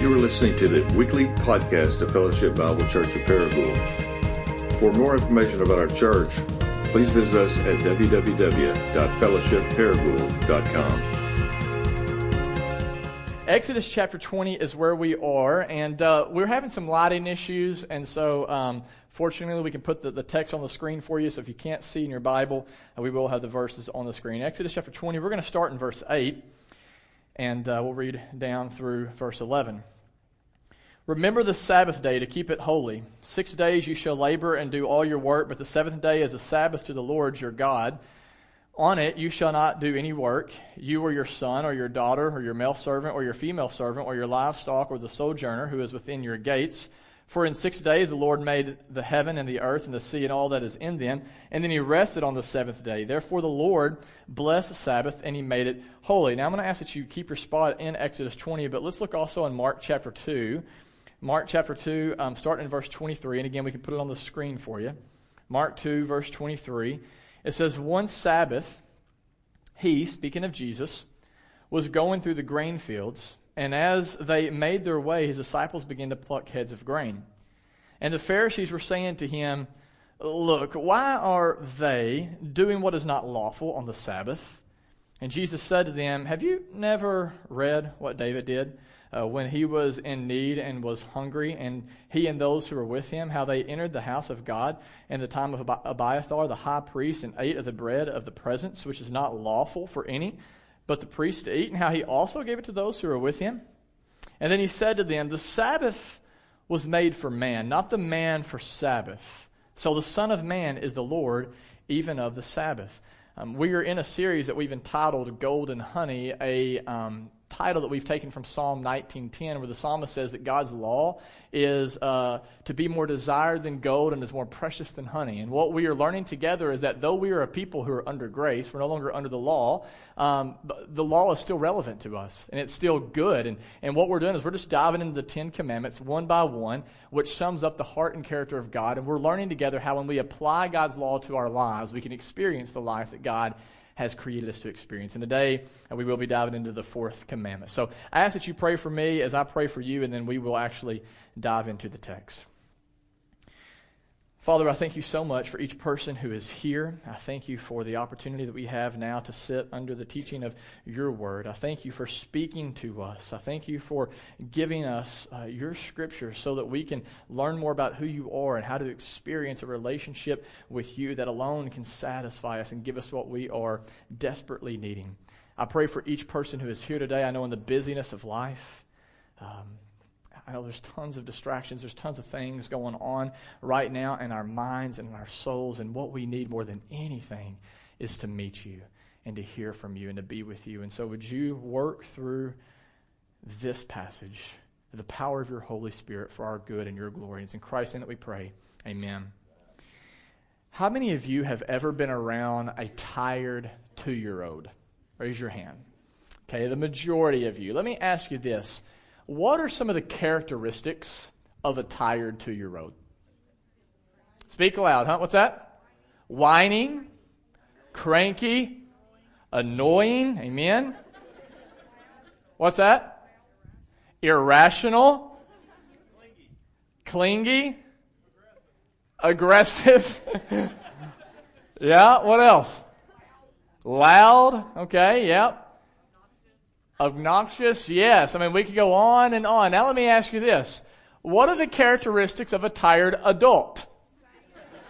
You are listening to the weekly podcast of Fellowship Bible Church of Paragould. For more information about our church, please visit us at www.fellowshipparagould.com. Exodus chapter 20 is where we are, and uh, we're having some lighting issues, and so um, fortunately we can put the, the, text on the screen for you, so if you can't see in your Bible, uh, we will have the verses on the screen. Exodus chapter 20, we're going to start in verse 8 and uh, we'll read down through verse 11. Remember the Sabbath day to keep it holy. Six days you shall labor and do all your work, but the seventh day is a Sabbath to the Lord your God. On it you shall not do any work, you or your son or your daughter or your male servant or your female servant or your livestock or the sojourner who is within your gates for in six days the Lord made the heaven and the earth and the sea and all that is in them, and then he rested on the seventh day. Therefore the Lord blessed the Sabbath and he made it holy. Now I'm going to ask that you keep your spot in Exodus 20, but let's look also in Mark chapter 2. Mark chapter 2, um, starting in verse 23, and again we can put it on the screen for you. Mark 2, verse 23. It says, One Sabbath, he, speaking of Jesus, was going through the grain fields and as they made their way, his disciples began to pluck heads of grain. And the Pharisees were saying to him, Look, why are they doing what is not lawful on the Sabbath? And Jesus said to them, Have you never read what David did uh, when he was in need and was hungry, and he and those who were with him, how they entered the house of God in the time of Abiathar the high priest and ate of the bread of the presence, which is not lawful for any but the priest to eat, and how he also gave it to those who were with him. And then he said to them, The Sabbath was made for man, not the man for Sabbath. So the Son of Man is the Lord even of the Sabbath. Um, we are in a series that we've entitled Gold and Honey, a um, title that we've taken from Psalm 19:10, where the psalmist says that God's law is uh, to be more desired than gold and is more precious than honey. And what we are learning together is that though we are a people who are under grace, we're no longer under the law. Um, the law is still relevant to us, and it's still good. And and what we're doing is we're just diving into the Ten Commandments one by one, which sums up the heart and character of God. And we're learning together how when we apply God's law to our lives, we can experience the life that God has created us to experience. And today, uh, we will be diving into the fourth commandment. So I ask that you pray for me as I pray for you, and then we will actually dive into the text. Father, I thank you so much for each person who is here. I thank you for the opportunity that we have now to sit under the teaching of your word. I thank you for speaking to us. I thank you for giving us uh, your scripture so that we can learn more about who you are and how to experience a relationship with you that alone can satisfy us and give us what we are desperately needing. I pray for each person who is here today. I know in the busyness of life, um, I know there's tons of distractions, there's tons of things going on right now in our minds and in our souls, and what we need more than anything is to meet you and to hear from you and to be with you. And so, would you work through this passage, the power of your Holy Spirit for our good and your glory? It's in Christ's name that we pray. Amen. How many of you have ever been around a tired two year old? Raise your hand. Okay, the majority of you. Let me ask you this what are some of the characteristics of a tired two year old? Speak aloud, huh? What's that? Whining, cranky, annoying. Amen. What's that? Irrational, clingy, aggressive. yeah, what else? Loud. Okay, yep. Obnoxious? Yes. I mean, we could go on and on. Now let me ask you this. What are the characteristics of a tired adult?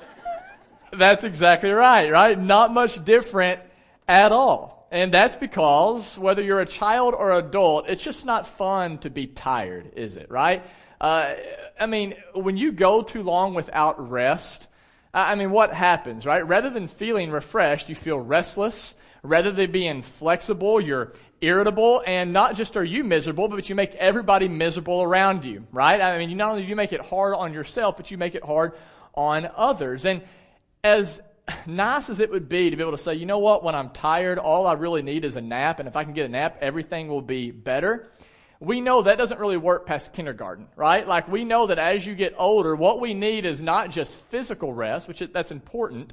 that's exactly right, right? Not much different at all. And that's because whether you're a child or adult, it's just not fun to be tired, is it, right? Uh, I mean, when you go too long without rest, I mean, what happens, right? Rather than feeling refreshed, you feel restless. Rather than being flexible, you're irritable, and not just are you miserable, but you make everybody miserable around you, right? I mean, not only do you make it hard on yourself, but you make it hard on others. And as nice as it would be to be able to say, you know what, when I'm tired, all I really need is a nap, and if I can get a nap, everything will be better. We know that doesn't really work past kindergarten, right? Like we know that as you get older, what we need is not just physical rest, which that's important,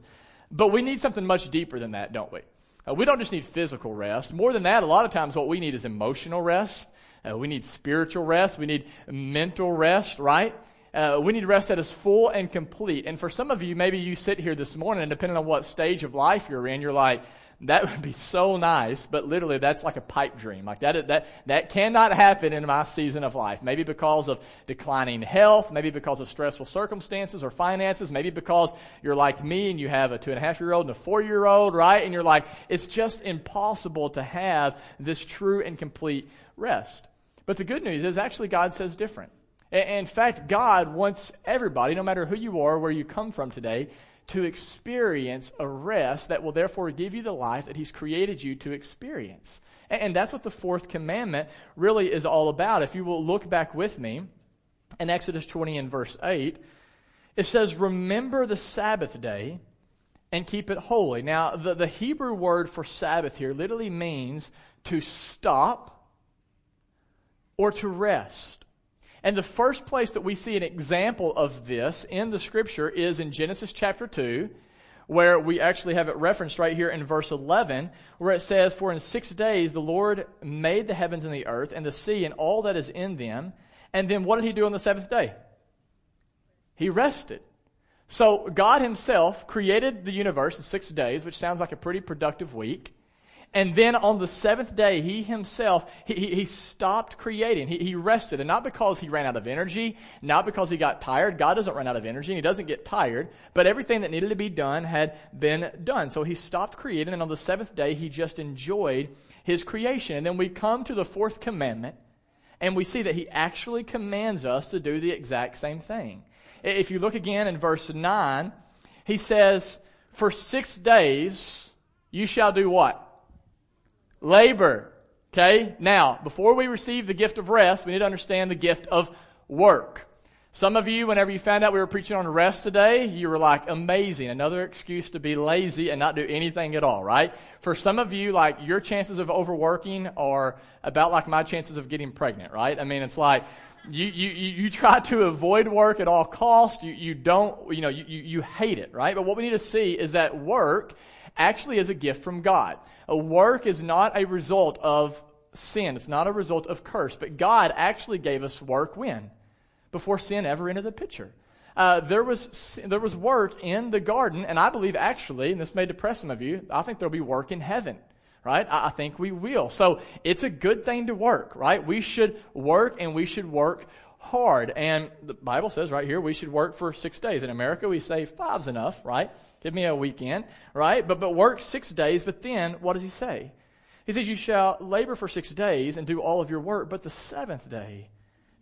but we need something much deeper than that, don't we? Uh, we don't just need physical rest. More than that, a lot of times what we need is emotional rest. Uh, we need spiritual rest. We need mental rest, right? Uh, we need rest that is full and complete. And for some of you, maybe you sit here this morning, and depending on what stage of life you're in, you're like, that would be so nice, but literally that's like a pipe dream. Like that, that, that cannot happen in my season of life. Maybe because of declining health, maybe because of stressful circumstances or finances, maybe because you're like me and you have a two and a half year old and a four year old, right? And you're like, it's just impossible to have this true and complete rest. But the good news is actually God says different. In fact, God wants everybody, no matter who you are, where you come from today, to experience a rest that will therefore give you the life that He's created you to experience. And that's what the fourth commandment really is all about. If you will look back with me in Exodus 20 and verse 8, it says, Remember the Sabbath day and keep it holy. Now, the, the Hebrew word for Sabbath here literally means to stop or to rest. And the first place that we see an example of this in the scripture is in Genesis chapter 2, where we actually have it referenced right here in verse 11, where it says, For in six days the Lord made the heavens and the earth and the sea and all that is in them. And then what did he do on the seventh day? He rested. So God himself created the universe in six days, which sounds like a pretty productive week. And then on the seventh day, he himself, he, he stopped creating. He, he rested. And not because he ran out of energy, not because he got tired. God doesn't run out of energy and he doesn't get tired. But everything that needed to be done had been done. So he stopped creating. And on the seventh day, he just enjoyed his creation. And then we come to the fourth commandment and we see that he actually commands us to do the exact same thing. If you look again in verse 9, he says, For six days you shall do what? Labor. Okay? Now, before we receive the gift of rest, we need to understand the gift of work. Some of you, whenever you found out we were preaching on rest today, you were like, amazing. Another excuse to be lazy and not do anything at all, right? For some of you, like, your chances of overworking are about like my chances of getting pregnant, right? I mean, it's like, you, you, you try to avoid work at all costs. You, you don't, you know, you, you hate it, right? But what we need to see is that work actually is a gift from God. A work is not a result of sin. It's not a result of curse. But God actually gave us work when? Before sin ever entered the picture. Uh, there was there was work in the garden, and I believe actually, and this may depress some of you, I think there'll be work in heaven, right? I, I think we will. So it's a good thing to work, right? We should work, and we should work hard. And the Bible says right here we should work for six days. In America, we say five's enough, right? Give me a weekend, right? But, but work six days, but then what does he say? He says, You shall labor for six days and do all of your work, but the seventh day,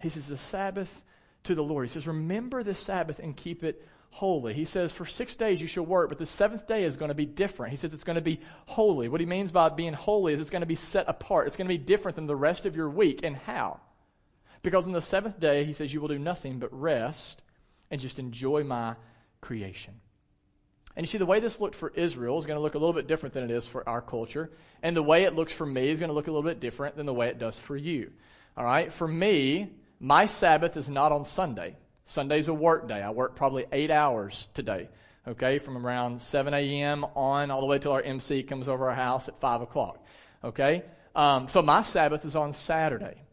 he says, the Sabbath to the Lord. He says, Remember the Sabbath and keep it holy. He says, For six days you shall work, but the seventh day is going to be different. He says it's going to be holy. What he means by being holy is it's going to be set apart. It's going to be different than the rest of your week. And how? Because on the seventh day, he says, You will do nothing but rest and just enjoy my creation. And you see, the way this looked for Israel is going to look a little bit different than it is for our culture. And the way it looks for me is going to look a little bit different than the way it does for you. All right? For me, my Sabbath is not on Sunday. Sunday's a work day. I work probably eight hours today. Okay? From around 7 a.m. on all the way till our MC comes over our house at 5 o'clock. Okay? Um, so my Sabbath is on Saturday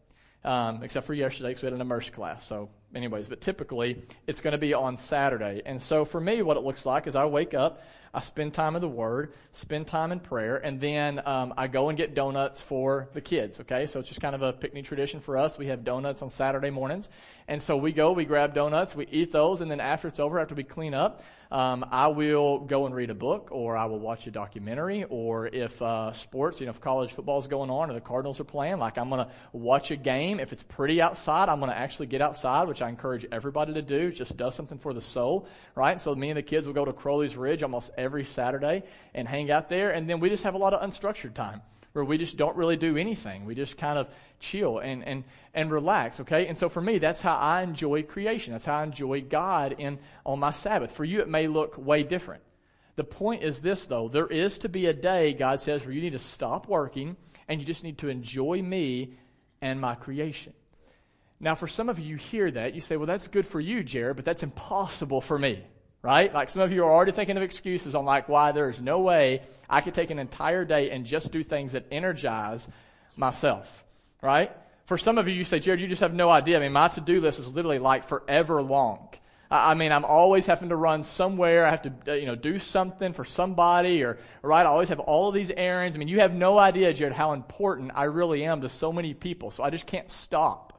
um, except for yesterday because we had an immerse class. So, anyways, but typically it's going to be on Saturday. And so for me, what it looks like is I wake up, I spend time in the Word, spend time in prayer, and then um, I go and get donuts for the kids. Okay, so it's just kind of a picnic tradition for us. We have donuts on Saturday mornings, and so we go, we grab donuts, we eat those, and then after it's over, after we clean up, um, I will go and read a book, or I will watch a documentary, or if uh, sports, you know, if college football is going on or the Cardinals are playing, like I'm going to watch a game. If it's pretty outside, I'm going to actually get outside, which I encourage everybody to do. It just does something for the soul, right? So me and the kids will go to Crowley's Ridge almost every Saturday and hang out there, and then we just have a lot of unstructured time where we just don't really do anything. We just kind of chill and, and, and relax, okay? And so for me, that's how I enjoy creation. That's how I enjoy God in, on my Sabbath. For you, it may look way different. The point is this, though. There is to be a day, God says, where you need to stop working and you just need to enjoy me and my creation. Now, for some of you, you hear that. You say, well, that's good for you, Jared, but that's impossible for me right? Like some of you are already thinking of excuses on like why there's no way I could take an entire day and just do things that energize myself, right? For some of you, you say, Jared, you just have no idea. I mean, my to-do list is literally like forever long. I mean, I'm always having to run somewhere. I have to, uh, you know, do something for somebody or, right? I always have all of these errands. I mean, you have no idea, Jared, how important I really am to so many people. So I just can't stop.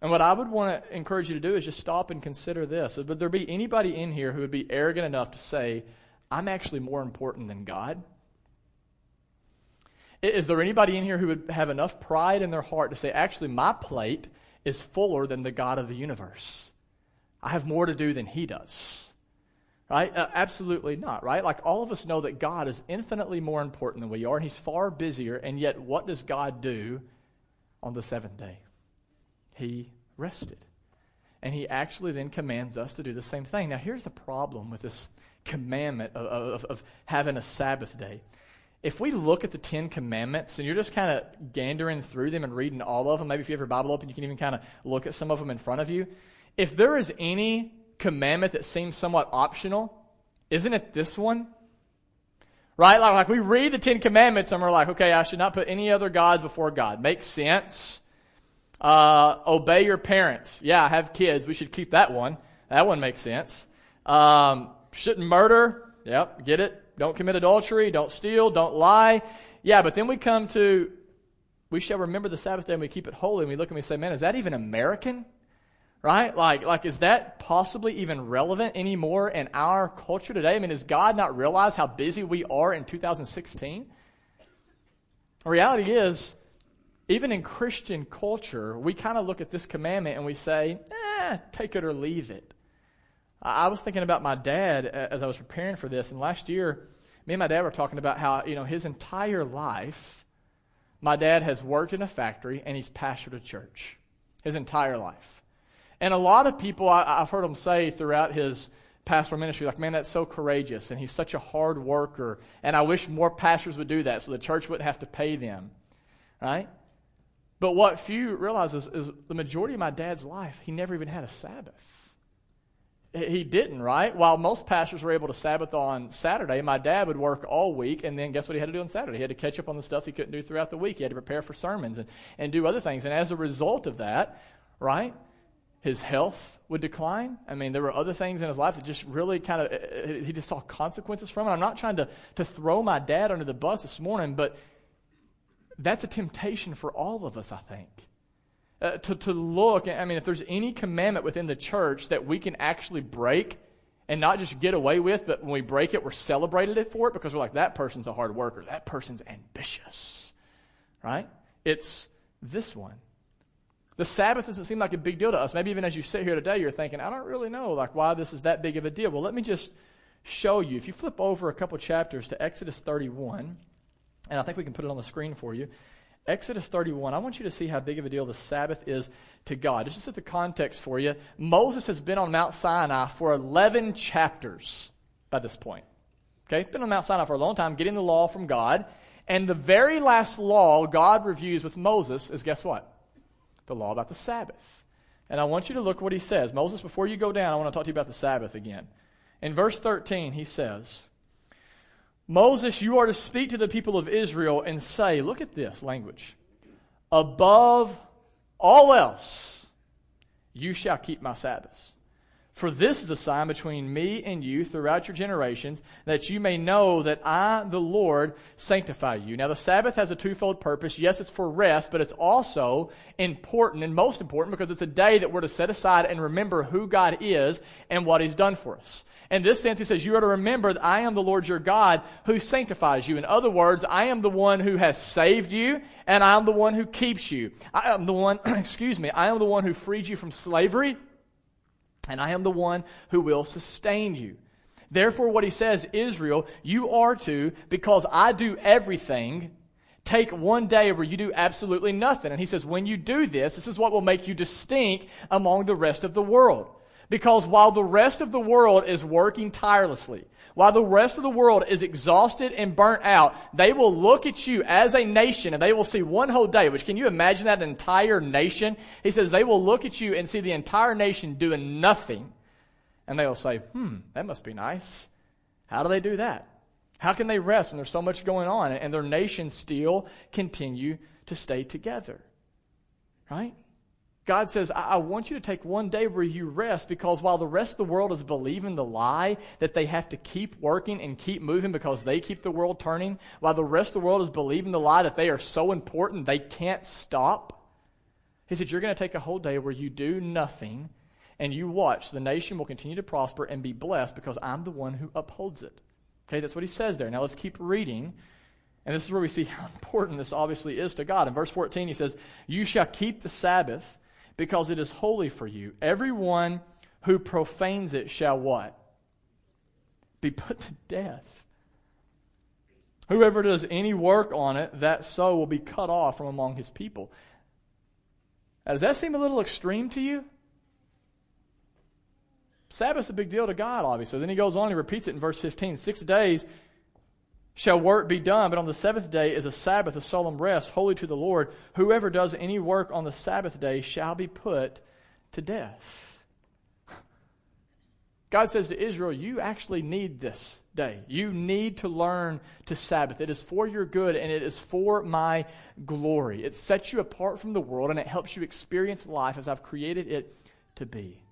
And what I would want to encourage you to do is just stop and consider this. Would there be anybody in here who would be arrogant enough to say, I'm actually more important than God? Is there anybody in here who would have enough pride in their heart to say, actually, my plate is fuller than the God of the universe? I have more to do than he does. Right? Uh, absolutely not, right? Like all of us know that God is infinitely more important than we are, and he's far busier, and yet what does God do on the seventh day? He rested. And he actually then commands us to do the same thing. Now, here's the problem with this commandment of, of, of having a Sabbath day. If we look at the Ten Commandments and you're just kind of gandering through them and reading all of them, maybe if you have your Bible open, you can even kind of look at some of them in front of you if there is any commandment that seems somewhat optional, isn't it this one? Right? Like, like we read the Ten Commandments and we're like, okay, I should not put any other gods before God. Makes sense. Uh, obey your parents. Yeah, I have kids. We should keep that one. That one makes sense. Um, shouldn't murder. Yep, get it. Don't commit adultery. Don't steal. Don't lie. Yeah, but then we come to, we shall remember the Sabbath day and we keep it holy. And we look and we say, man, is that even American? Right? Like, like, is that possibly even relevant anymore in our culture today? I mean, does God not realize how busy we are in 2016? The reality is, even in Christian culture, we kind of look at this commandment and we say, eh, take it or leave it. I was thinking about my dad as I was preparing for this, and last year, me and my dad were talking about how, you know, his entire life, my dad has worked in a factory and he's pastored a church. His entire life. And a lot of people, I, have heard him say throughout his pastoral ministry, like, man, that's so courageous, and he's such a hard worker, and I wish more pastors would do that so the church wouldn't have to pay them, right? But what few realize is, the majority of my dad's life, he never even had a Sabbath. He didn't, right? While most pastors were able to Sabbath on Saturday, my dad would work all week, and then guess what he had to do on Saturday? He had to catch up on the stuff he couldn't do throughout the week. He had to prepare for sermons and, and do other things. And as a result of that, right, his health would decline. I mean, there were other things in his life that just really kind of, uh, uh, he just saw consequences from it. I'm not trying to, to throw my dad under the bus this morning, but that's a temptation for all of us, I think. Uh, to, to look, I mean, if there's any commandment within the church that we can actually break and not just get away with, but when we break it, we're celebrated for it because we're like, that person's a hard worker. That person's ambitious. Right? It's this one. The Sabbath doesn't seem like a big deal to us. Maybe even as you sit here today, you're thinking, I don't really know like why this is that big of a deal. Well, let me just show you. If you flip over a couple chapters to Exodus 31, and I think we can put it on the screen for you. Exodus 31, I want you to see how big of a deal the Sabbath is to God. Just to set the context for you, Moses has been on Mount Sinai for 11 chapters by this point. Okay, been on Mount Sinai for a long time, getting the law from God. And the very last law God reviews with Moses is guess what? the law about the Sabbath. And I want you to look what he says. Moses, before you go down, I want to talk to you about the Sabbath again. In verse 13, he says, Moses, you are to speak to the people of Israel and say, look at this language. Above all else, you shall keep my Sabbaths. For this is a sign between me and you throughout your generations, that you may know that I, the Lord, sanctify you. Now, the Sabbath has a twofold purpose. Yes, it's for rest, but it's also important and most important because it's a day that we're to set aside and remember who God is and what He's done for us. In this sense, He says, You are to remember that I am the Lord your God who sanctifies you. In other words, I am the one who has saved you, and I am the one who keeps you. I am the one, excuse me, I am the one who freed you from slavery and I am the one who will sustain you. Therefore, what he says, Israel, you are to, because I do everything, take one day where you do absolutely nothing. And he says, when you do this, this is what will make you distinct among the rest of the world. Because while the rest of the world is working tirelessly, while the rest of the world is exhausted and burnt out, they will look at you as a nation and they will see one whole day, which can you imagine that entire nation? He says they will look at you and see the entire nation doing nothing. And they will say, hmm, that must be nice. How do they do that? How can they rest when there's so much going on and their nation still continue to stay together? Right? God says, I-, I want you to take one day where you rest because while the rest of the world is believing the lie that they have to keep working and keep moving because they keep the world turning, while the rest of the world is believing the lie that they are so important they can't stop, He said, You're going to take a whole day where you do nothing and you watch. The nation will continue to prosper and be blessed because I'm the one who upholds it. Okay, that's what He says there. Now let's keep reading. And this is where we see how important this obviously is to God. In verse 14, he says, You shall keep the Sabbath because it is holy for you. Everyone who profanes it shall what? Be put to death. Whoever does any work on it, that so will be cut off from among his people. Now, does that seem a little extreme to you? Sabbath's a big deal to God, obviously. Then he goes on he repeats it in verse 15. Six days shall work be done, but on the seventh day is a Sabbath, a solemn rest, holy to the Lord. Whoever does any work on the Sabbath day shall be put to death. God says to Israel, You actually need this day. You need to learn to Sabbath. It is for your good and it is for my glory. It sets you apart from the world and it helps you experience life as I've created it to be.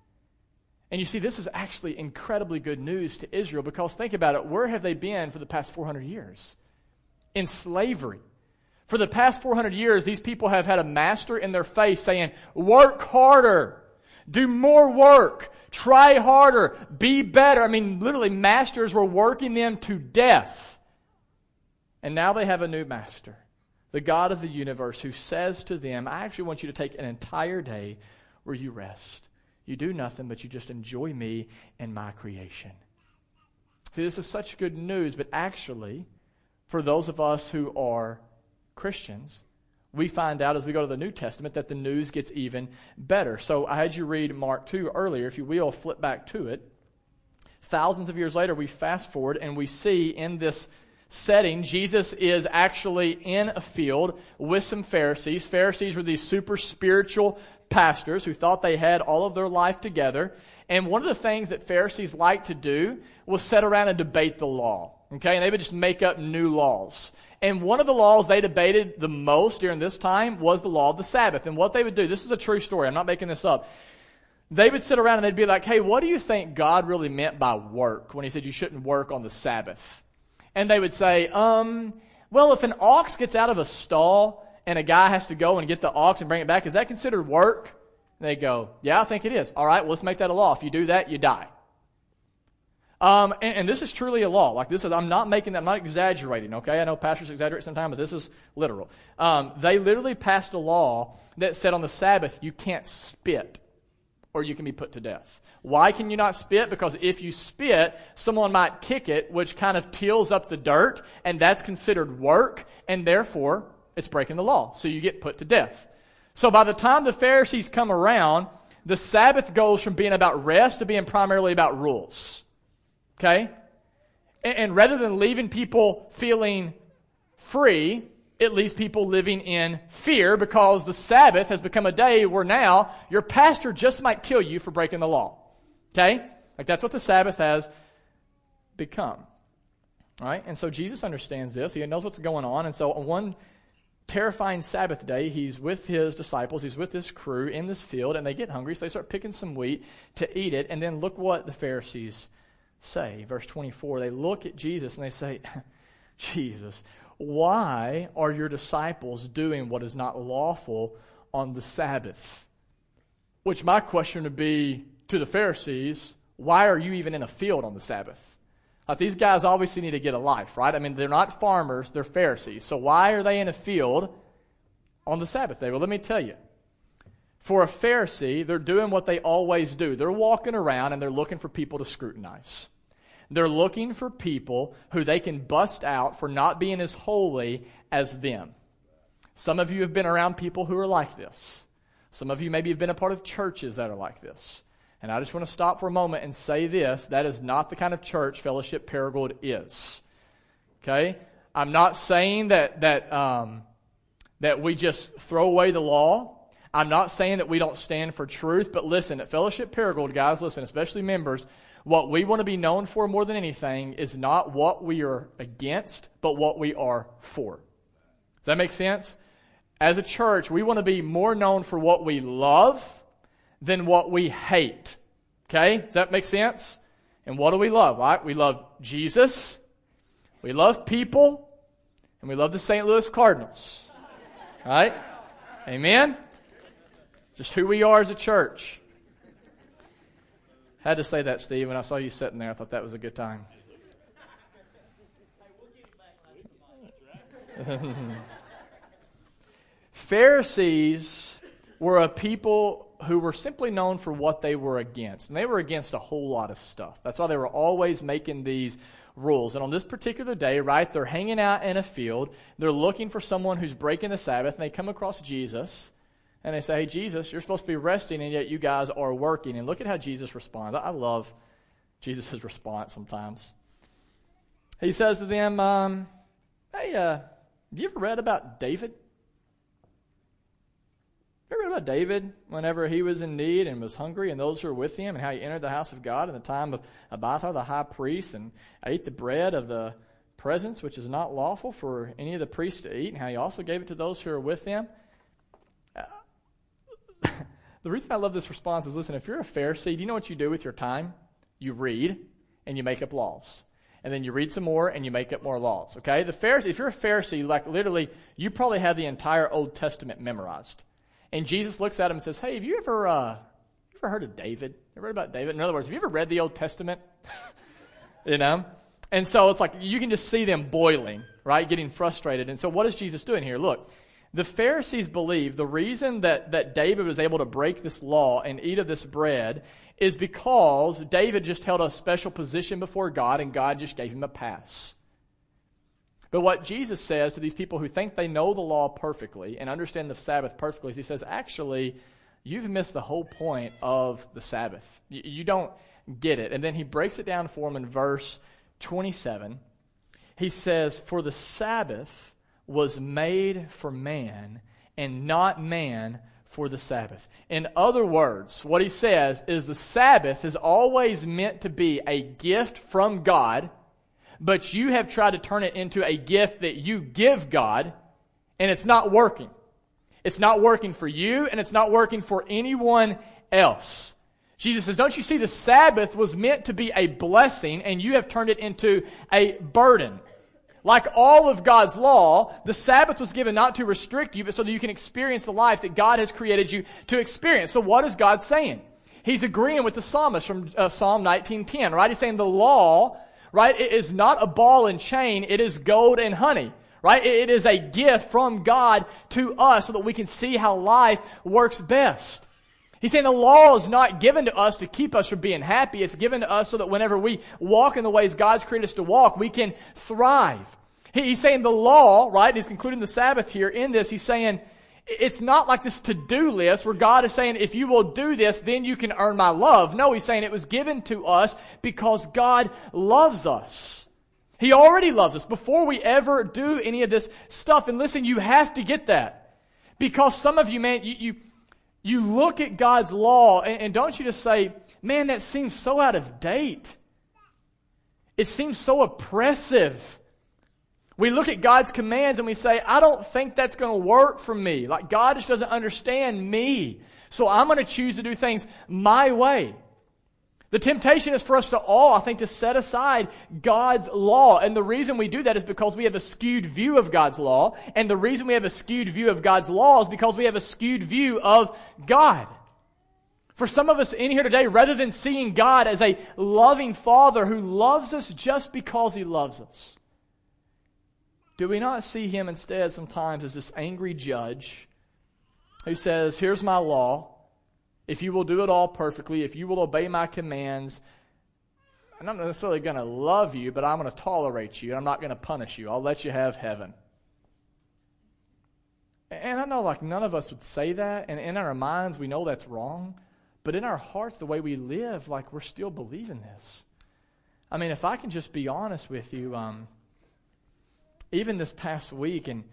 And you see, this is actually incredibly good news to Israel because think about it. Where have they been for the past 400 years? In slavery. For the past 400 years, these people have had a master in their face saying, work harder, do more work, try harder, be better. I mean, literally, masters were working them to death. And now they have a new master, the God of the universe, who says to them, I actually want you to take an entire day where you rest. You do nothing, but you just enjoy me and my creation. See, this is such good news, but actually, for those of us who are Christians, we find out as we go to the New Testament that the news gets even better. So I had you read Mark 2 earlier. If you will, flip back to it. Thousands of years later, we fast forward and we see in this setting, Jesus is actually in a field with some Pharisees. Pharisees were these super spiritual pastors who thought they had all of their life together. And one of the things that Pharisees liked to do was sit around and debate the law. Okay, and they would just make up new laws. And one of the laws they debated the most during this time was the law of the Sabbath. And what they would do, this is a true story, I'm not making this up. They would sit around and they'd be like, hey, what do you think God really meant by work when he said you shouldn't work on the Sabbath? And they would say, um, well, if an ox gets out of a stall and a guy has to go and get the ox and bring it back, is that considered work? And they go, yeah, I think it is. All right, well, let's make that a law. If you do that, you die. Um, and, and, this is truly a law. Like this is, I'm not making that, I'm not exaggerating, okay? I know pastors exaggerate sometimes, but this is literal. Um, they literally passed a law that said on the Sabbath, you can't spit or you can be put to death. Why can you not spit? Because if you spit, someone might kick it, which kind of tills up the dirt, and that's considered work, and therefore it's breaking the law. So you get put to death. So by the time the Pharisees come around, the Sabbath goes from being about rest to being primarily about rules. Okay? And, and rather than leaving people feeling free, it leaves people living in fear because the Sabbath has become a day where now your pastor just might kill you for breaking the law. Okay? Like that's what the Sabbath has become. All right? And so Jesus understands this. He knows what's going on. And so on one terrifying Sabbath day, he's with his disciples, he's with his crew in this field, and they get hungry, so they start picking some wheat to eat it. And then look what the Pharisees say. Verse 24 they look at Jesus and they say, Jesus, why are your disciples doing what is not lawful on the Sabbath? Which my question would be to the Pharisees, why are you even in a field on the Sabbath? Like these guys obviously need to get a life, right? I mean, they're not farmers, they're Pharisees. So why are they in a field on the Sabbath day? Well, let me tell you. For a Pharisee, they're doing what they always do. They're walking around and they're looking for people to scrutinize. They're looking for people who they can bust out for not being as holy as them. Some of you have been around people who are like this. Some of you maybe have been a part of churches that are like this. And I just want to stop for a moment and say this that is not the kind of church Fellowship Paragould is. Okay? I'm not saying that, that, um, that we just throw away the law. I'm not saying that we don't stand for truth, but listen, at Fellowship Paragould, guys, listen, especially members, what we want to be known for more than anything is not what we are against, but what we are for. Does that make sense? as a church, we want to be more known for what we love than what we hate. Okay? Does that make sense? And what do we love? Right? We love Jesus, we love people, and we love the St. Louis Cardinals. Right? Amen? Just who we are as a church. Had to say that, Steve. When I saw you sitting there, I thought that was a good time. Pharisees were a people who were simply known for what they were against. And they were against a whole lot of stuff. That's why they were always making these rules. And on this particular day, right, they're hanging out in a field. They're looking for someone who's breaking the Sabbath. And they come across Jesus. And they say, Hey, Jesus, you're supposed to be resting, and yet you guys are working. And look at how Jesus responds. I love Jesus' response sometimes. He says to them, um, Hey, uh, have you ever read about David? You read about David whenever he was in need and was hungry, and those who were with him, and how he entered the house of God in the time of Abiathar the high priest, and ate the bread of the presence, which is not lawful for any of the priests to eat, and how he also gave it to those who were with him. Uh, the reason I love this response is listen, if you're a Pharisee, do you know what you do with your time? You read and you make up laws. And then you read some more and you make up more laws. Okay? The Pharisee, if you're a Pharisee, like literally, you probably have the entire Old Testament memorized. And Jesus looks at him and says, Hey, have you ever, uh, you ever heard of David? Ever read about David? In other words, have you ever read the Old Testament? you know? And so it's like you can just see them boiling, right? Getting frustrated. And so what is Jesus doing here? Look, the Pharisees believe the reason that, that David was able to break this law and eat of this bread is because David just held a special position before God and God just gave him a pass. But what Jesus says to these people who think they know the law perfectly and understand the Sabbath perfectly is he says, actually, you've missed the whole point of the Sabbath. You, you don't get it. And then he breaks it down for them in verse 27. He says, For the Sabbath was made for man, and not man for the Sabbath. In other words, what he says is the Sabbath is always meant to be a gift from God but you have tried to turn it into a gift that you give God, and it's not working. It's not working for you, and it's not working for anyone else. Jesus says, Don't you see the Sabbath was meant to be a blessing, and you have turned it into a burden? Like all of God's law, the Sabbath was given not to restrict you, but so that you can experience the life that God has created you to experience. So what is God saying? He's agreeing with the psalmist from uh, Psalm 19:10, right? He's saying the law right? It is not a ball and chain, it is gold and honey. Right? It is a gift from God to us so that we can see how life works best. He's saying the law is not given to us to keep us from being happy. It's given to us so that whenever we walk in the ways God's created us to walk, we can thrive. He's saying the law, right? He's concluding the Sabbath here in this. He's saying it's not like this to-do list where God is saying, if you will do this, then you can earn my love. No, he's saying it was given to us because God loves us. He already loves us before we ever do any of this stuff. And listen, you have to get that. Because some of you, man, you, you, you look at God's law and, and don't you just say, man, that seems so out of date. It seems so oppressive. We look at God's commands and we say, I don't think that's going to work for me. Like God just doesn't understand me. So I'm going to choose to do things my way. The temptation is for us to all, I think, to set aside God's law. And the reason we do that is because we have a skewed view of God's law. And the reason we have a skewed view of God's law is because we have a skewed view of God. For some of us in here today, rather than seeing God as a loving Father who loves us just because He loves us, do we not see him instead sometimes as this angry judge who says, Here's my law. If you will do it all perfectly, if you will obey my commands, I'm not necessarily going to love you, but I'm going to tolerate you. I'm not going to punish you. I'll let you have heaven. And I know, like, none of us would say that. And in our minds, we know that's wrong. But in our hearts, the way we live, like, we're still believing this. I mean, if I can just be honest with you, um, even this past week, and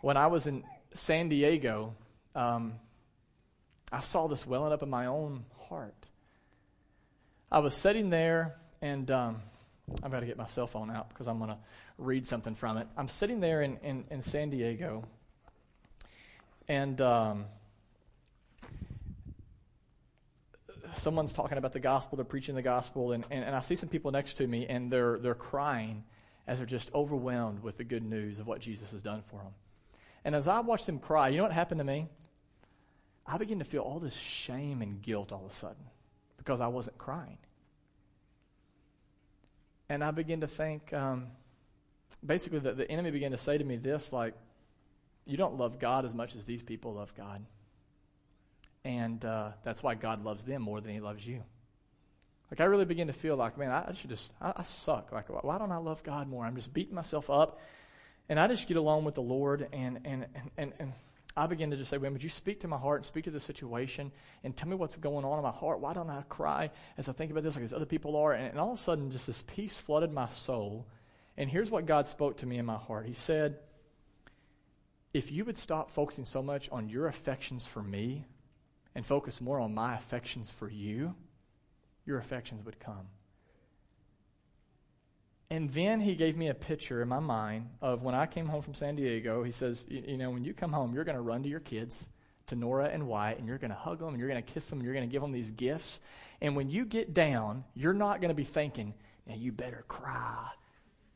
when I was in San Diego, um, I saw this welling up in my own heart. I was sitting there, and um, I've got to get my cell phone out because I'm going to read something from it. I'm sitting there in, in, in San Diego, And um, someone's talking about the gospel, they're preaching the gospel, and, and, and I see some people next to me, and they're, they're crying as they're just overwhelmed with the good news of what Jesus has done for them. And as I watched them cry, you know what happened to me? I begin to feel all this shame and guilt all of a sudden because I wasn't crying. And I begin to think, um, basically, that the enemy began to say to me this like, you don't love God as much as these people love God. And uh, that's why God loves them more than he loves you. Like, I really begin to feel like, man, I, should just, I, I, suck. Like, why don't I love God more? I'm just beating myself up. And I just get along with the Lord, and, and, and, and, and I begin to just say, man, would you speak to my heart and speak to the situation and tell me what's going on in my heart? Why don't I cry as I think about this like as other people are? And, and all of a sudden, just this peace flooded my soul. And here's what God spoke to me in my heart He said, if you would stop focusing so much on your affections for me and focus more on my affections for you, your affections would come. And then he gave me a picture in my mind of when I came home from San Diego. He says, You know, when you come home, you're going to run to your kids, to Nora and Wyatt, and you're going to hug them, and you're going to kiss them, and you're going to give them these gifts. And when you get down, you're not going to be thinking, Now you better cry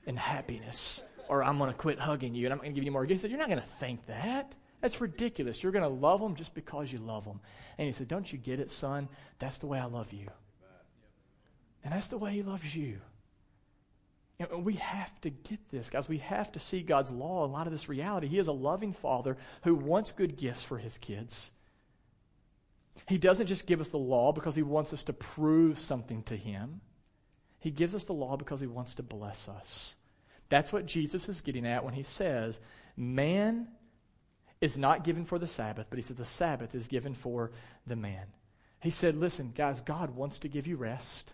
in happiness, or I'm going to quit hugging you, and I'm going to give you more gifts. He said, You're not going to think that. That's ridiculous. You're going to love them just because you love them. And he said, Don't you get it, son? That's the way I love you. And that's the way he loves you. And we have to get this, guys. We have to see God's law in light of this reality. He is a loving father who wants good gifts for his kids. He doesn't just give us the law because he wants us to prove something to him. He gives us the law because he wants to bless us. That's what Jesus is getting at when he says, Man is not given for the Sabbath, but he says the Sabbath is given for the man. He said, Listen, guys, God wants to give you rest.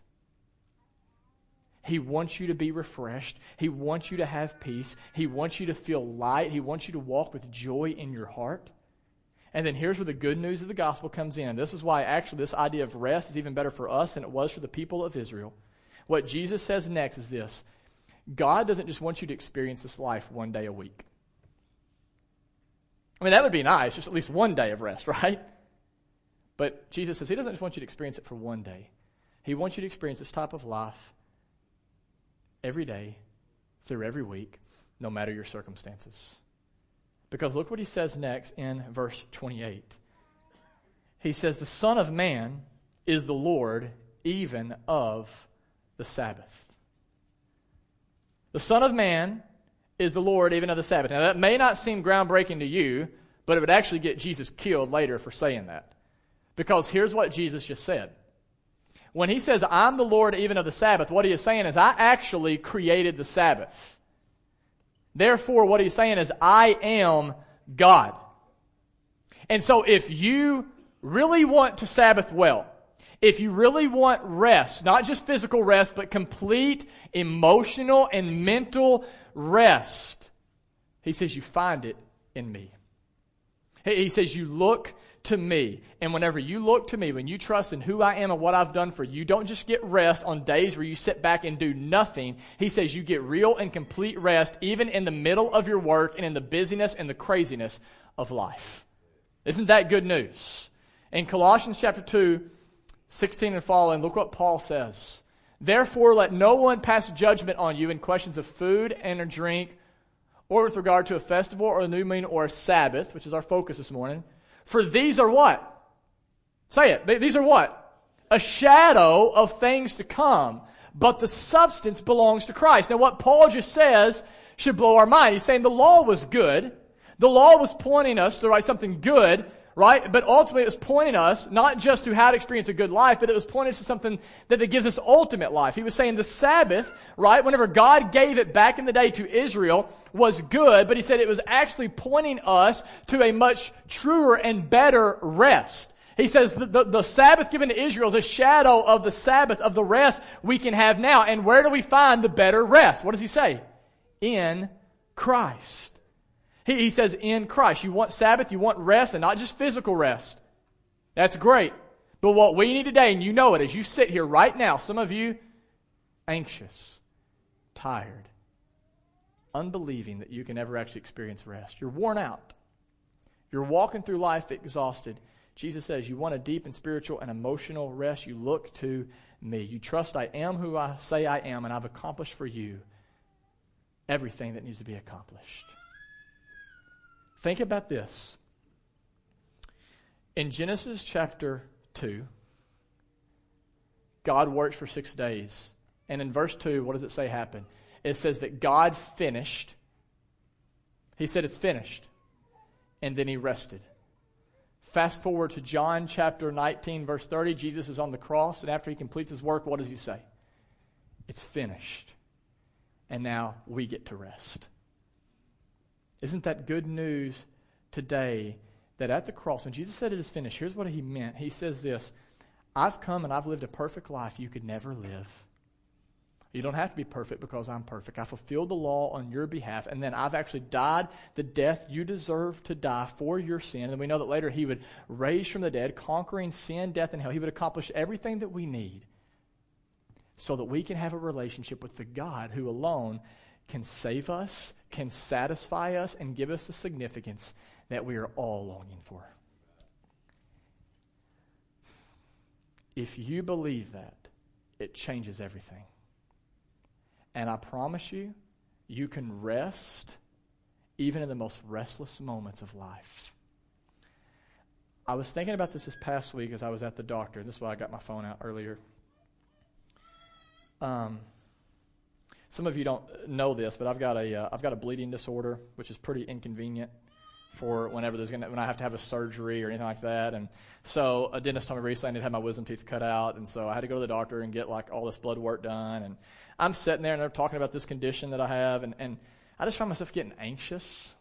He wants you to be refreshed. He wants you to have peace. He wants you to feel light. He wants you to walk with joy in your heart. And then here's where the good news of the gospel comes in. And this is why actually this idea of rest is even better for us than it was for the people of Israel. What Jesus says next is this God doesn't just want you to experience this life one day a week. I mean, that would be nice, just at least one day of rest, right? But Jesus says He doesn't just want you to experience it for one day. He wants you to experience this type of life every day, through every week, no matter your circumstances. Because look what he says next in verse 28. He says, The Son of Man is the Lord even of the Sabbath. The Son of Man is the Lord even of the Sabbath. Now, that may not seem groundbreaking to you, but it would actually get Jesus killed later for saying that. Because here's what Jesus just said when he says, I'm the Lord even of the Sabbath, what he is saying is, I actually created the Sabbath. Therefore, what he's saying is, I am God. And so if you really want to Sabbath well, if you really want rest, not just physical rest, but complete emotional and mental rest, he says you find it in me. He says you look to me. And whenever you look to me, when you trust in who I am and what I've done for you, don't just get rest on days where you sit back and do nothing. He says you get real and complete rest even in the middle of your work and in the busyness and the craziness of life. Isn't that good news? In Colossians chapter 2, 16 and following, look what Paul says. Therefore, let no one pass judgment on you in questions of food and drink, or with regard to a festival or a new moon or a Sabbath, which is our focus this morning for these are what? Say it. These are what? A shadow of things to come. But the substance belongs to Christ. Now, what Paul just says should blow our mind. He's saying the law was good. The law was pointing us to write something good, right? But ultimately, it was pointing us not just to how to experience a good life, but it was pointing us to something that, that gives us ultimate life. He was saying the Sabbath, right? Whenever God gave it back in the day to Israel was good, but he said it was actually pointing us to a much truer and better rest. He says the, the, the, Sabbath given to Israel is a shadow of the Sabbath of the rest we can have now. And where do we find the better rest? What does he say? In Christ. He, he says, in Christ. You want Sabbath, you want rest, and not just physical rest. That's great. But what we need today, and you know it as you sit here right now, some of you anxious, tired, unbelieving that you can ever actually experience rest. You're worn out. You're walking through life exhausted. Jesus says, You want a deep and spiritual and emotional rest? You look to me. You trust I am who I say I am, and I've accomplished for you everything that needs to be accomplished. Think about this. In Genesis chapter 2, God works for six days. And in verse 2, what does it say happened? It says that God finished. He said, It's finished. And then he rested. Fast forward to John chapter 19, verse 30. Jesus is on the cross, and after he completes his work, what does he say? It's finished. And now we get to rest. Isn't that good news today that at the cross, when Jesus said it is finished, here's what he meant. He says this I've come and I've lived a perfect life you could never live. You don't have to be perfect because I'm perfect. I fulfilled the law on your behalf, and then I've actually died the death you deserve to die for your sin. And we know that later he would raise from the dead, conquering sin, death, and hell. He would accomplish everything that we need so that we can have a relationship with the God who alone can save us, can satisfy us, and give us the significance that we are all longing for. If you believe that, it changes everything. And I promise you, you can rest even in the most restless moments of life. I was thinking about this this past week as I was at the doctor. This is why I got my phone out earlier. Um, some of you don't know this, but I've got a have uh, got a bleeding disorder, which is pretty inconvenient for whenever there's gonna when I have to have a surgery or anything like that. And so a dentist told me recently I need to have my wisdom teeth cut out, and so I had to go to the doctor and get like all this blood work done. And I'm sitting there and they're talking about this condition that I have, and, and I just find myself getting anxious.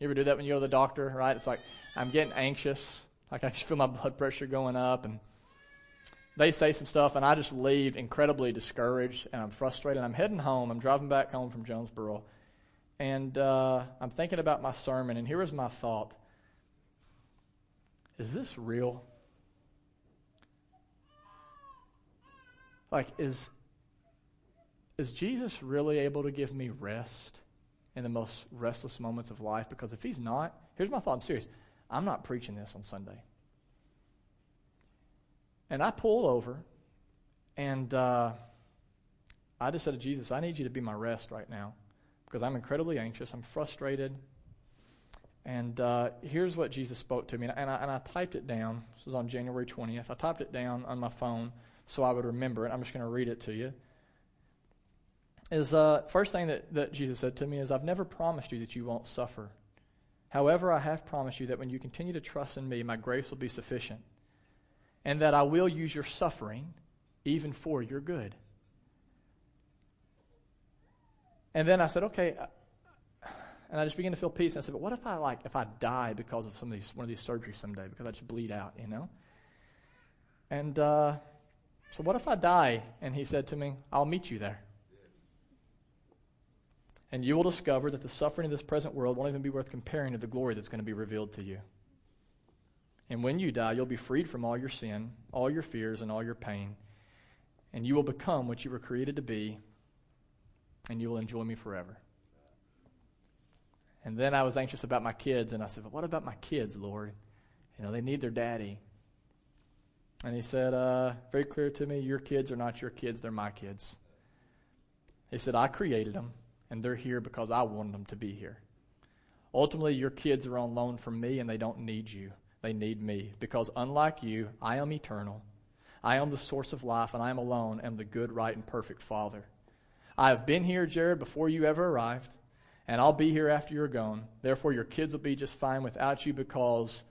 You ever do that when you go to the doctor, right? It's like I'm getting anxious, like I just feel my blood pressure going up, and they say some stuff, and I just leave incredibly discouraged and I'm frustrated. I'm heading home. I'm driving back home from Jonesboro, and uh, I'm thinking about my sermon, and here was my thought: Is this real? Like, is is Jesus really able to give me rest in the most restless moments of life? Because if he's not, here's my thought I'm serious. I'm not preaching this on Sunday. And I pull over, and uh, I just said to Jesus, I need you to be my rest right now because I'm incredibly anxious. I'm frustrated. And uh, here's what Jesus spoke to me. And I, and I typed it down. This was on January 20th. I typed it down on my phone so I would remember it. I'm just going to read it to you is uh, first thing that, that Jesus said to me is, I've never promised you that you won't suffer. However, I have promised you that when you continue to trust in me, my grace will be sufficient, and that I will use your suffering even for your good. And then I said, okay, and I just began to feel peace. And I said, but what if I like if I die because of some of these one of these surgeries someday because I just bleed out, you know? And uh, so what if I die? And he said to me, I'll meet you there and you will discover that the suffering of this present world won't even be worth comparing to the glory that's going to be revealed to you. And when you die, you'll be freed from all your sin, all your fears, and all your pain. And you will become what you were created to be, and you will enjoy me forever. And then I was anxious about my kids, and I said, But what about my kids, Lord? You know, they need their daddy. And he said, uh, very clear to me, Your kids are not your kids, they're my kids. He said, I created them and they're here because I wanted them to be here. Ultimately, your kids are on loan from me and they don't need you. They need me because, unlike you, I am eternal. I am the source of life, and I am alone, am the good, right, and perfect Father. I have been here, Jared, before you ever arrived, and I'll be here after you're gone. Therefore, your kids will be just fine without you because,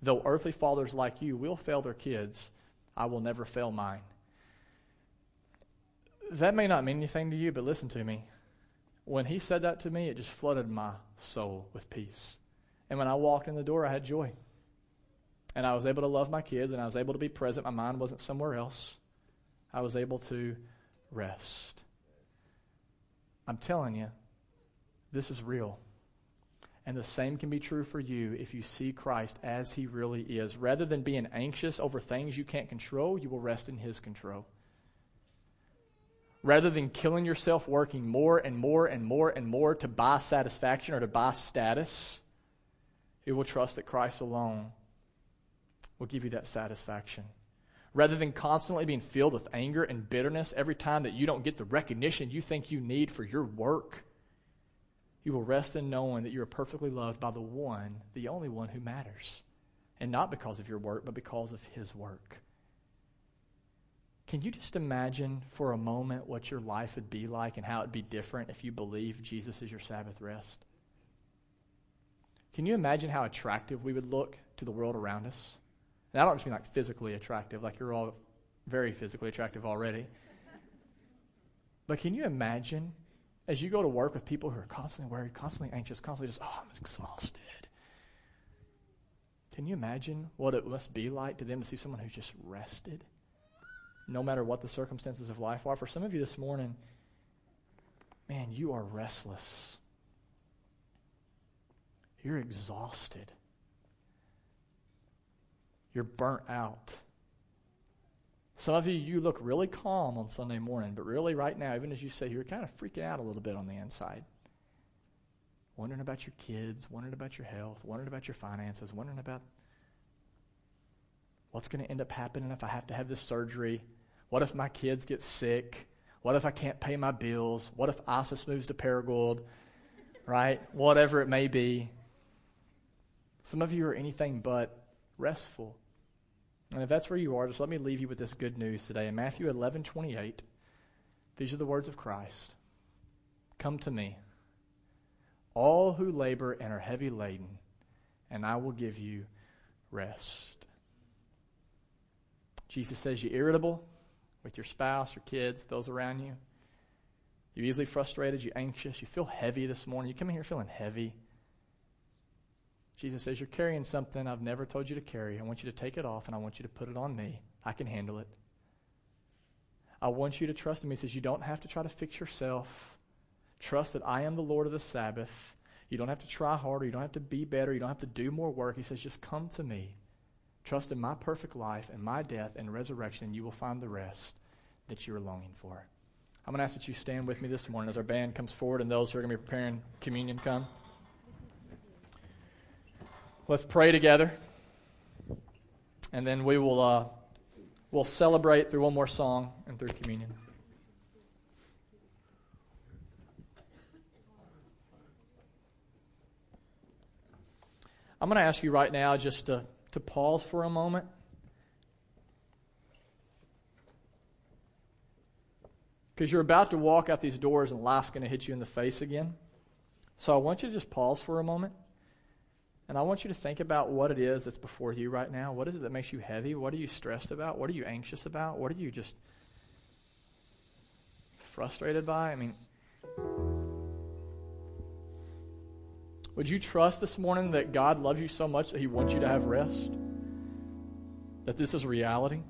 though earthly fathers like you will fail their kids, I will never fail mine. That may not mean anything to you, but listen to me when he said that to me, it just flooded my soul with peace. And when I walked in the door, I had joy. And I was able to love my kids and I was able to be present. My mind wasn't somewhere else. I was able to rest. I'm telling you, this is real. And the same can be true for you if you see Christ as he really is. Rather than being anxious over things you can't control, you will rest in his control rather than killing yourself working more and more and more and more to buy satisfaction or to buy status, you will trust that Christ alone will give you that satisfaction. Rather than constantly being filled with anger and bitterness every time that you don't get the recognition you think you need for your work, you will rest in knowing that you are perfectly loved by the one, the only one who matters. And not because of your work, but because of his work. Can you just imagine for a moment what your life would be like and how it'd be different if you believe Jesus is your Sabbath rest? Can you imagine how attractive we would look to the world around us? And I don't just mean like physically attractive, like you're all very physically attractive already. But can you imagine as you go to work with people who are constantly worried, constantly anxious, constantly just, oh, I'm exhausted? Can you imagine what it must be like to them to see someone who's just rested? No matter what the circumstances of life are. For some of you this morning, man, you are restless. You're exhausted. You're burnt out. Some of you, you look really calm on Sunday morning, but really, right now, even as you say, you're kind of freaking out a little bit on the inside. Wondering about your kids, wondering about your health, wondering about your finances, wondering about what's going to end up happening if I have to have this surgery. What if my kids get sick? What if I can't pay my bills? What if ISIS moves to Paragould? Right? Whatever it may be. Some of you are anything but restful. And if that's where you are, just let me leave you with this good news today. In Matthew 11 28, these are the words of Christ Come to me, all who labor and are heavy laden, and I will give you rest. Jesus says you're irritable with your spouse, your kids, those around you. You're easily frustrated, you're anxious, you feel heavy this morning. You come in here feeling heavy. Jesus says, You're carrying something I've never told you to carry. I want you to take it off and I want you to put it on me. I can handle it. I want you to trust in me. He says, You don't have to try to fix yourself. Trust that I am the Lord of the Sabbath. You don't have to try harder. You don't have to be better. You don't have to do more work. He says, Just come to me. Trust in my perfect life and my death and resurrection, and you will find the rest that you are longing for. I'm going to ask that you stand with me this morning as our band comes forward and those who are going to be preparing communion come. Let's pray together, and then we will uh, we'll celebrate through one more song and through communion. I'm going to ask you right now just to, to pause for a moment. Because you're about to walk out these doors and life's going to hit you in the face again. So I want you to just pause for a moment. And I want you to think about what it is that's before you right now. What is it that makes you heavy? What are you stressed about? What are you anxious about? What are you just frustrated by? I mean, would you trust this morning that God loves you so much that He wants you to have rest? That this is reality?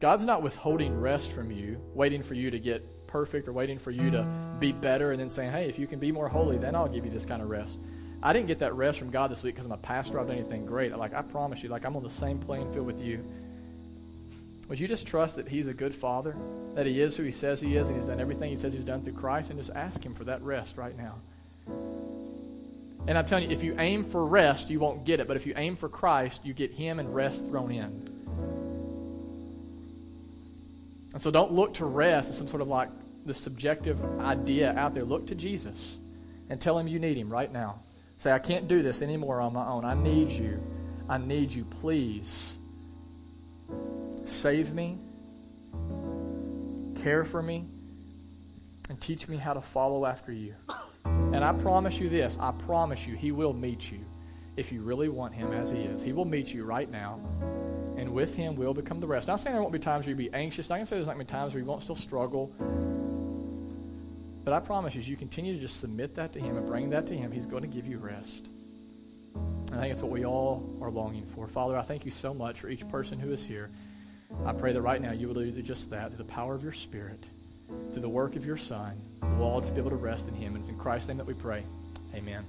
God's not withholding rest from you, waiting for you to get perfect or waiting for you to be better and then saying, hey, if you can be more holy, then I'll give you this kind of rest. I didn't get that rest from God this week because I'm a pastor. I've done anything great. Like I promise you, like I'm on the same playing field with you. Would you just trust that He's a good Father, that He is who He says He is, and He's done everything He says He's done through Christ, and just ask Him for that rest right now. And I'm telling you, if you aim for rest, you won't get it. But if you aim for Christ, you get Him and rest thrown in. And so don't look to rest as some sort of like the subjective idea out there. Look to Jesus and tell Him you need Him right now. Say, I can't do this anymore on my own. I need you. I need you. Please save me, care for me, and teach me how to follow after you. And I promise you this I promise you, He will meet you if you really want Him as He is. He will meet you right now. And with Him will become the rest. I'm not saying there won't be times where you'll be anxious. Going to say there's not going to be times where you won't still struggle. But I promise you, as you continue to just submit that to Him and bring that to Him, He's going to give you rest. And I think it's what we all are longing for. Father, I thank you so much for each person who is here. I pray that right now you will do just that through the power of your Spirit, through the work of your Son. We'll all just be able to rest in Him. And it's in Christ's name that we pray. Amen.